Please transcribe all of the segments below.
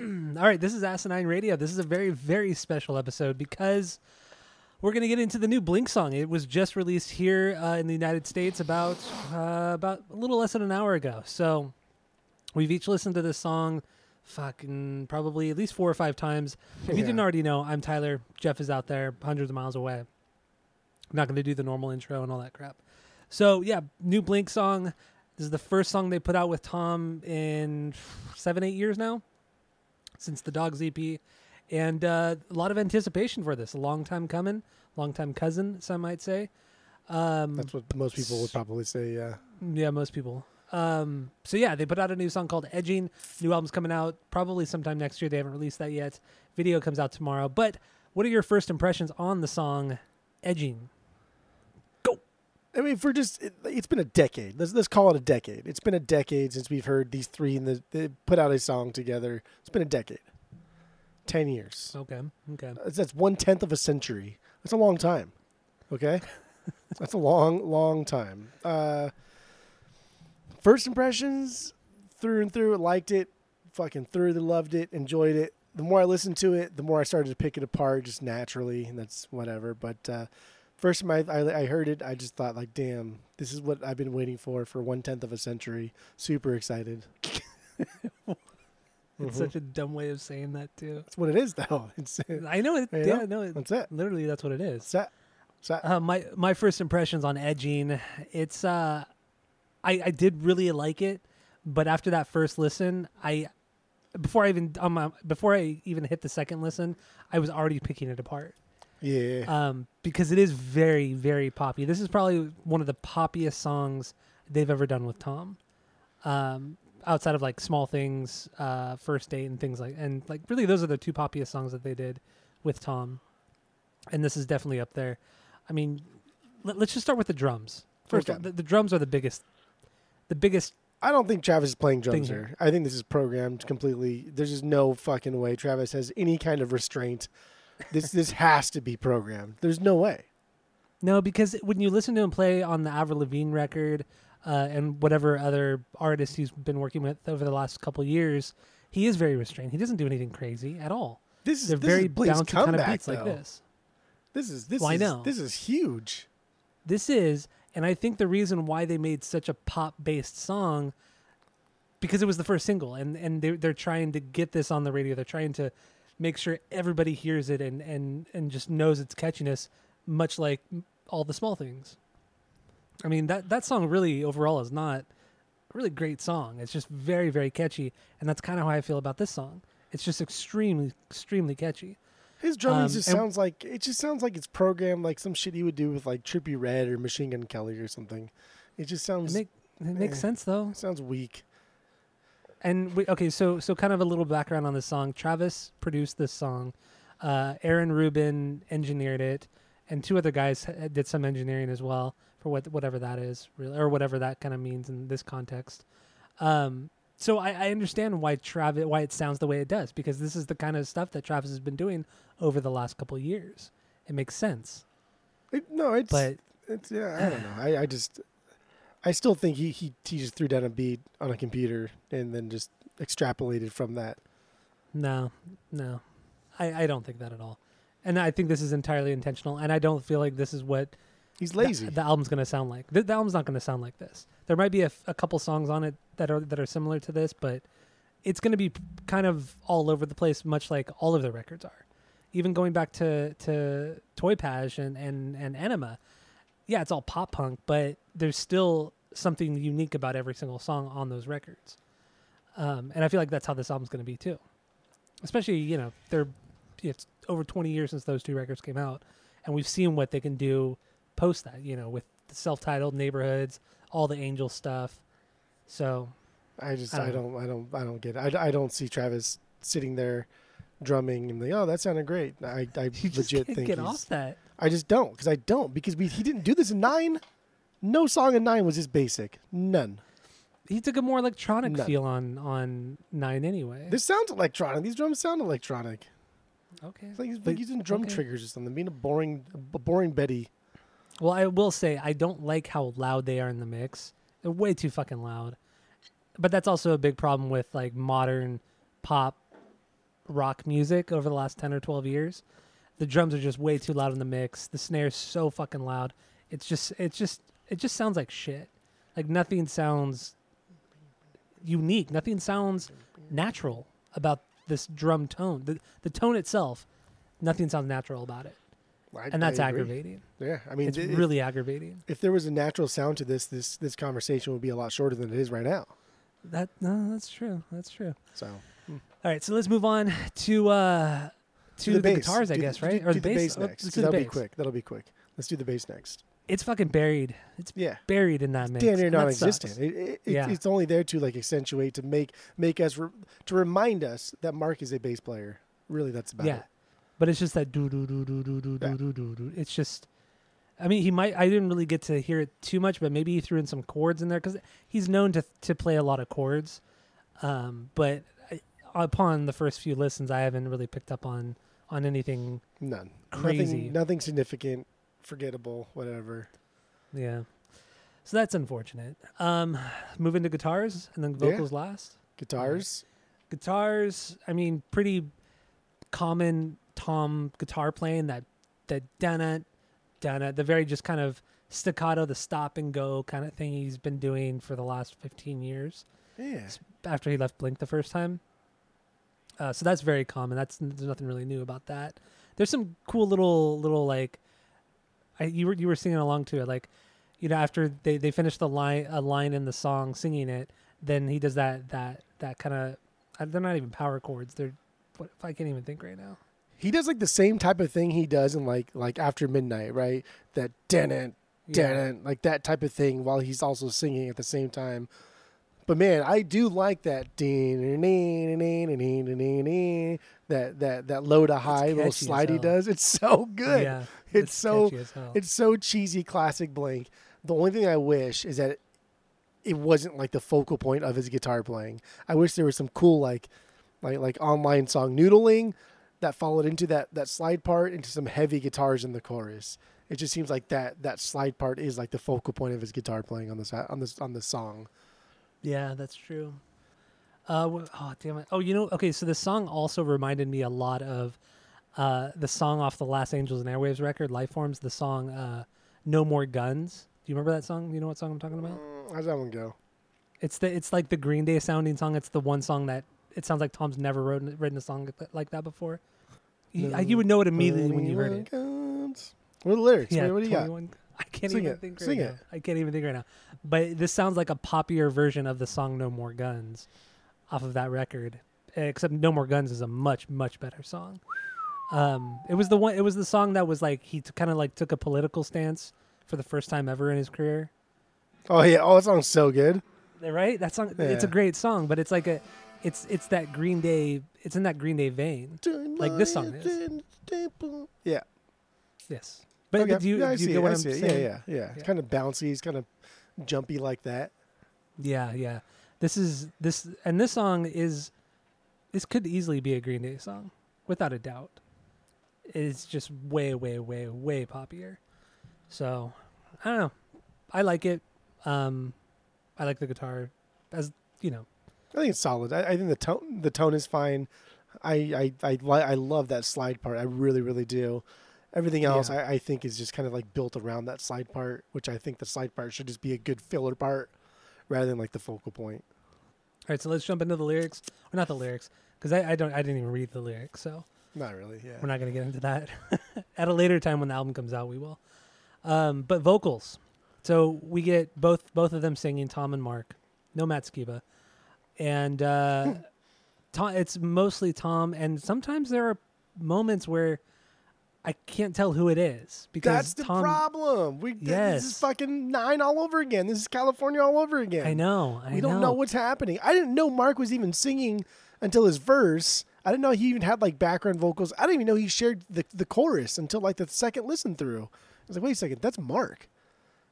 All right, this is Asinine Radio. This is a very, very special episode because we're going to get into the new Blink song. It was just released here uh, in the United States about uh, about a little less than an hour ago. So we've each listened to this song fucking probably at least four or five times. If you Yeah. didn't already know, I'm Tyler. Jeff is out there, hundreds of miles away. I'm not going to do the normal intro and all that crap. So yeah, new Blink song. This is the first song they put out with Tom in seven, eight years now, since the Dogs EP, and uh, a lot of anticipation for this. A long time coming, long time cousin, some might say. Um, That's what most people would probably say. Yeah. yeah, most people. Um, so yeah, they put out a new song called Edging. New album's coming out probably sometime next year. They haven't released that yet. Video comes out tomorrow. But what are your first impressions on the song Edging? I mean, for just it, it's been a decade. Let's let's call it a decade. It's been a decade since we've heard these three and the they put out a song together. It's been a decade. Ten years. Okay, okay. That's, that's one tenth of a century. That's a long time. Okay, that's a long, long time. Uh, first impressions, through and through, liked it. Fucking thoroughly loved it. Enjoyed it. The more I listened to it, the more I started to pick it apart, just naturally, and that's whatever. But uh, first time I, I, I heard it, I just thought like, damn, this is what I've been waiting for for one tenth of a century. Super excited. It's Mhm. such a dumb way of saying that too. That's what it is, though. It's, I know it. Yeah, know? no, it, that's it. literally that's what it is. It's that. It's that. Uh, my my first impressions on Edging, it's uh, I I did really like it, but after that first listen, I before I even um uh, before I even hit the second listen, I was already picking it apart. Yeah. Um, because it is very very poppy. This is probably one of the poppiest songs they've ever done with Tom. Um, outside of like small things, uh, first date and things like, and like really those are the two poppiest songs that they did with Tom. And this is definitely up there. I mean, let, us just start with the drums. First, Okay. the, the drums are the biggest, the biggest. I don't think Travis is playing drums here. I think this is programmed completely. There's just no fucking way Travis has any kind of restraint. This this has to be programmed. There's no way. No, because when you listen to him play on the Avril Lavigne record, uh, and whatever other artists he's been working with over the last couple years, he is very restrained. He doesn't do anything crazy at all. This is They're this very is bouncy kind of beats like this. This is this Well, I is know. this is huge. This is, and I think the reason why they made such a pop-based song, because it was the first single, and and they're they're trying to get this on the radio. They're trying to make sure everybody hears it and and and just knows its catchiness, much like all the small things. I mean that that song really overall is not a really great song. It's just very very catchy, and that's kind of how I feel about this song. It's just extremely extremely catchy. His drumming Um, just sounds like it just sounds like it's programmed like some shit he would do with like Trippie Redd or Machine Gun Kelly or something. It just It, sounds make, it makes eh. sense though. sounds weak. And we, okay, so so kind of a little background on this song. Travis produced this song. Uh, Aaron Rubin engineered it, and two other guys ha- did some engineering as well for what whatever that is, really, or whatever that kind of means in this context. Um, so I, I understand why Travis why it sounds the way it does because this is the kind of stuff that Travis has been doing over the last couple of years. It makes sense, It, no, it's but it's yeah. I don't know. I, I just I still think he, he he just threw down a beat on a computer and then just extrapolated from that. No, no, I, I don't think that at all. And I think this is entirely intentional. And I don't feel like this is what He's lazy. The, album's going to sound like. The, the album's not going to sound like this. There might be a, a couple songs on it that are that are similar to this, but it's going to be kind of all over the place, much like all of the records are. Even going back to to TOYPAJ and and and Enema, yeah, it's all pop punk, but there's still something unique about every single song on those records. Um, and I feel like that's how this album's going to be too. Especially, you know, they're it's over 20 years since those two records came out, and we've seen what they can do post that. You know, with the self-titled neighborhoods, all the Angel stuff. So I just I I don't don't I don't I don't get it. I, I don't see Travis sitting there drumming and like oh that sounded great. I I legit can't think get he's, off that. I just don't because I don't because we he didn't do this in nine. No song in nine was this basic. None. He took a more electronic None. feel on on nine anyway. This sounds electronic. These drums sound electronic. okay. It's like he's But- using drum okay. triggers or something. Being a boring a boring Betty. Well, I will say I don't like how loud they are in the mix. They're way too fucking loud. But that's also a big problem with like modern pop rock music over the last 10 or 12 years. The drums are just way too loud in the mix. The snare's so fucking loud. It's just it's just it just sounds like shit. Like nothing sounds unique. Nothing sounds natural about this drum tone. The the tone itself, nothing sounds natural about it. I- And that's aggravating. Yeah, I mean, It's if, really aggravating. if there was a natural sound to this, this this conversation would be a lot shorter than it is right now. That no, that's true. That's true. So All right, so let's move on to uh to Do the, bass. guitars, I Do- guess, do- right? do or the the bass. bass next. do the That'll be quick. That'll be quick. Let's do the bass next. It's fucking buried. It's Yeah. buried in that mix. damn near non-existent. It, it, Yeah. it's, only there to like accentuate to make make us re- to remind us that Mark is a bass player. Really, that's about Yeah, it. but it's just that do do do do do do do do do do. It's just. I mean, he might. I didn't really get to hear it too much, but maybe he threw in some chords in there because he's known to to play a lot of chords. Um, but I, upon the first few listens, I haven't really picked up on on anything. None. Crazy. Nothing, nothing significant, forgettable, whatever. Yeah, so that's unfortunate. Um, moving to guitars and then Yeah. vocals last. Guitars. guitars i mean pretty common tom guitar playing that that dana dana the very just kind of staccato the stop and go kind of thing he's been doing for the last 15 years Yeah. after he left blink the first time uh, so that's very common. That's there's nothing really new about that. There's some cool little little like I, you were you were singing along to it like you know after they they finish the line a line in the song singing it then he does that that that kind of they're not even power chords. They're what I can't even think right now. He does like the same type of thing he does in like like after midnight, right? That didn't didn't like that type of thing while he's also singing at the same time. But man, I do like that that that that low to high little slide he does. It's so good. yeah It's so as hell. It's so cheesy, classic Blink. The only thing I wish is that it wasn't like the focal point of his guitar playing. I wish there was some cool like, like like online song noodling that followed into that that slide part into some heavy guitars in the chorus. It just seems like that that slide part is like the focal point of his guitar playing on this on this on this song. Yeah, that's true. Uh, wh- oh damn it! Oh, you know, okay. So the song also reminded me a lot of uh, the song off the Last Angels and Airwaves record, Lifeforms. The song uh, "No More Guns." Do you remember that song? You know what song I'm talking about? Mm, How's that one go? It's the it's like the Green Day sounding song. It's the one song that it sounds like Tom's never wrote, written a song like that- before. You, you would know it immediately when you heard it. Guns. What are the lyrics? Yeah, what, what do you got? 21 I can't Sing even it, think right sing now. it. I can't even think right now. But this sounds like a poppier version of the song "No More Guns" off of that record. Except "No More Guns" is a much much better song. Um, it was the one. It was the song that was like he t- kind of like took a political stance for the first time ever in his career. Oh yeah, oh that song's so good. Right? That song. It's a great song, but it's like a, it's it's that Green Day. It's in that Green Day vein. Like this song is. Yeah. Yes. But, okay. but do you, yeah, do you see get it. what I I'm saying? Yeah, yeah, yeah. It's Yeah. kind of bouncy. It's kind of jumpy like that. Yeah, yeah. This is this and this song is this could easily be a Green Day song, without a doubt. It's just way, way, way, way poppier. So I don't know. I like it. Um I like the guitar. As you know. I think it's solid. I, I think the tone the tone is fine. I I I, li- I love that slide part. I really really do. Everything else Yeah. I, I think is just kind of like built around that side part, which I think the side part should just be a good filler part rather than like the focal point. All right, so let's jump into the lyrics. Or not the lyrics, because I, I don't I didn't even read the lyrics, so Not really. Yeah. we're not gonna get into that. At a later time when the album comes out, we will. Um, but vocals. So we get both both of them singing, Tom and Mark. No Matt Skiba. And uh, Tom, it's mostly Tom, and sometimes there are moments where I can't tell who it is because That's the Tom. problem. We yes. this is fucking nine all over again. This is California all over again. I know. I we don't know. what's happening. I didn't know Mark was even singing until his verse. I didn't know he even had like background vocals. I didn't even know he shared the, the chorus until like the second listen through. I was like, wait a second, that's Mark.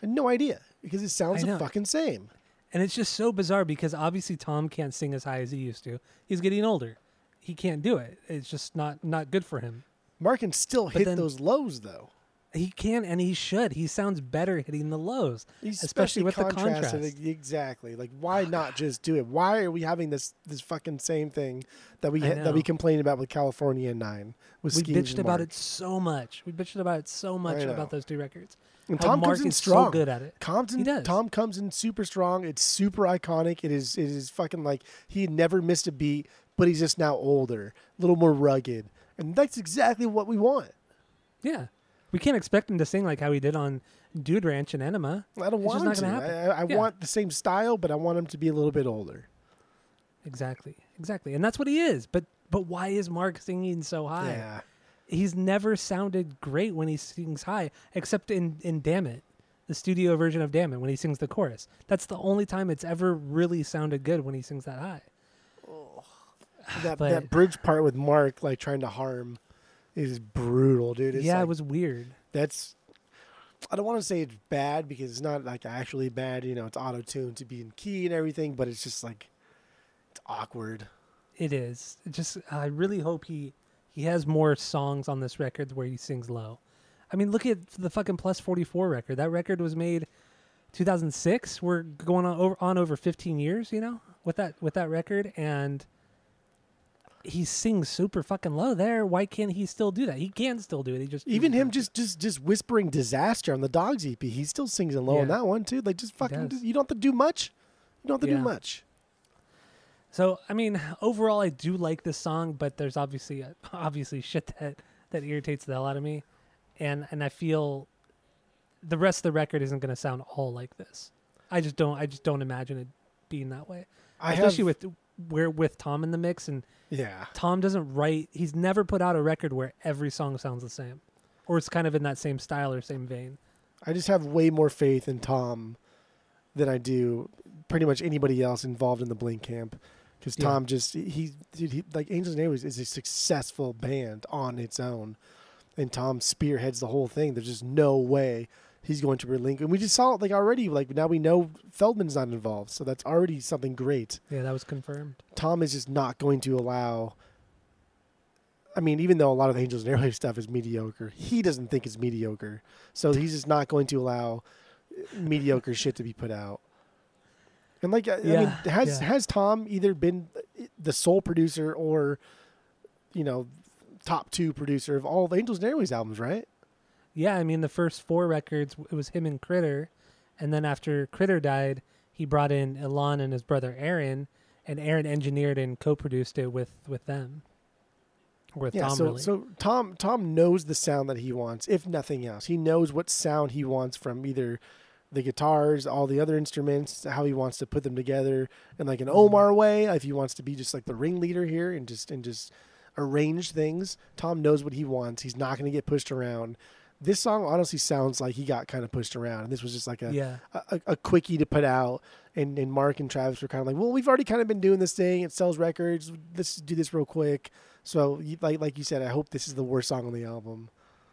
I had no idea because it sounds the fucking same. And it's just so bizarre because obviously Tom can't sing as high as he used to. He's getting older. He can't do it. It's just not not good for him. Mark can still hit then- those lows though. He can and he should. He sounds better hitting the lows. Especially with the contrast. Exactly. Like, why not just do it? Why are we having this this fucking same thing that we ha- that we complained about with California and Nine? With We bitched about it so much. We bitched about it so much about those two records. And Tom Mark comes in strong. so good at it. Compton, He does. Tom comes in super strong. It's super iconic. It is. It is fucking like he had never missed a beat, but he's just now older, a little more rugged, and that's exactly what we want. Yeah. We can't expect him to sing like how he did on Dude Ranch and Enema. I don't It's want him to. I, happen. I, I Yeah. want the same style, but I want him to be a little bit older. Exactly. Exactly. And that's what he is. But but why is Mark singing so high? Yeah. He's never sounded great when he sings high, except in, in Dammit, the studio version of Dammit, when he sings the chorus. That's the only time it's ever really sounded good when he sings that high. That But- that bridge part with Mark like trying to harm is brutal, dude. It's yeah, like, it was weird. that's I don't want to say it's bad because it's not like actually bad, you know, it's auto tuned to be in key and everything, but it's just like it's awkward. It is. It just I really hope he he has more songs on this record where he sings low. I mean, look at the fucking plus 44 record. That record was made 2006. We're going on over on over 15 years, you know, with that with that record and he sings super fucking low there. Why can't he still do that? He can still do it. He just Even him just just just whispering disaster on the dogs EP, he still sings low on that one too. Like just fucking you don't have to do much. You don't have to Yeah. do much. So I mean, overall, I do like this song, but there's obviously obviously shit that that irritates the hell out of me, and and I feel the rest of the record isn't going to sound all like this. I just don't. I just don't imagine it being that way, I especially have, with where with Tom in the mix, and yeah. Tom doesn't write. He's never put out a record where every song sounds the same, or it's kind of in that same style or same vein. I just have way more faith in Tom than I do pretty much anybody else involved in the Blink camp. Because Yeah. Tom just he, dude, he like Angels and Airwaves is a successful band on its own, and Tom spearheads the whole thing. There's just no way he's going to relinquish. And we just saw it like already. Like now we know Feldmann's not involved, so that's already something great. Yeah, that was confirmed. Tom is just not going to allow. I mean, even though a lot of the Angels and Airwaves stuff is mediocre, he doesn't think it's mediocre. So he's just not going to allow mediocre shit to be put out. And like, I- I mean, has yeah. has Tom either been the sole producer or, you know, top two producer of all of Angels and Airwaves albums, right? Yeah, I mean the first four records it was him and Critter, and then after Critter died, he brought in Ilan and his brother Aaron, and Aaron engineered and co-produced it with with them. With Yeah, Tom so really. so Tom Tom knows the sound that he wants, if nothing else. He knows what sound he wants from either the guitars, all the other instruments, how he wants to put them together in like an Mm-hmm. Omar way, if he wants to be just like the ringleader here and just and just arrange things. Tom knows what he wants. He's not going to get pushed around. This song honestly sounds like he got kind of pushed around, and this was just like a yeah, a, a quickie to put out. And, and Mark and Travis were kind of like, well, we've already kind of been doing this thing. It sells records. Let's do this real quick. So, like like you said, I hope this is the worst song on the album.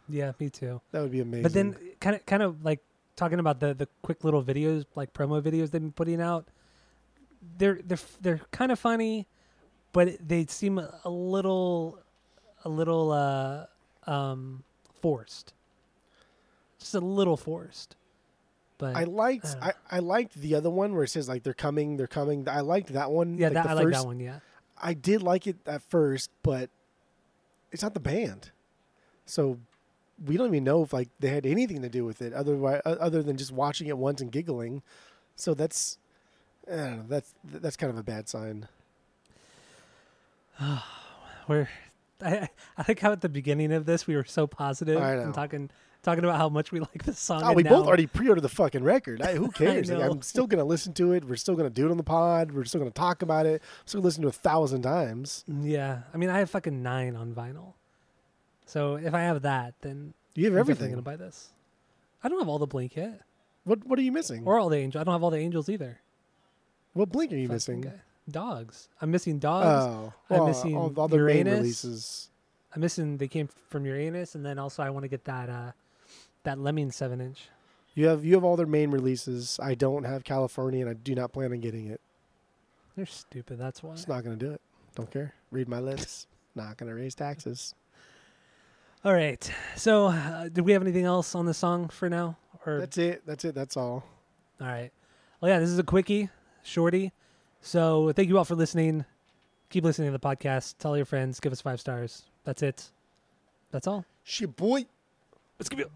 yeah, me too. That would be amazing. But then, kind of, kind of like talking about the the quick little videos, like promo videos they've been putting out. They're they're they're kind of funny, but they seem a, a little, a little uh, um, forced. Just a little forced. But I liked uh, I, I liked the other one where it says like they're coming, they're coming. I liked that one. yeah, like that the I like first- that one. Yeah, I did like it at first, but it's not the band, so we don't even know if like they had anything to do with it, other other than just watching it once and giggling. So that's I don't know. That's that's kind of a bad sign. we're. I I like how at the beginning of this we were so positive I and talking talking about how much we like the song. Oh, we now- both already pre-ordered the fucking record. I, who cares? Like. I'm still gonna listen to it. We're still gonna do it on the pod. We're still gonna talk about it. I'm still gonna listen to it a thousand times. Yeah, I mean, I have fucking nine on vinyl. So if I have that, then You have I'm everything. gonna buy this. I don't have all the Blink yet, What What are you missing? or all the Angels. I don't have all the Angels either. what blink are you Fucking missing? guy. Dogs. I'm missing dogs. Oh, I'm missing all, all the main Uranus. releases. I'm missing. They came from Uranus, and then also I want to get that uh, that Lemming seven inch. You have you have all their main releases. I don't have California, and I do not plan on getting it. They're stupid. That's why. It's not gonna do it. Don't care. Read my lips. not gonna raise taxes. All right. So, uh, did we have anything else on the song for now? Or That's it. That's it. That's all. all right. Well, yeah, this is a quickie, shorty. So, thank you all for listening. Keep listening to the podcast. Tell your friends. Give us five stars. That's it. That's all. Shit, boy. Let's give you.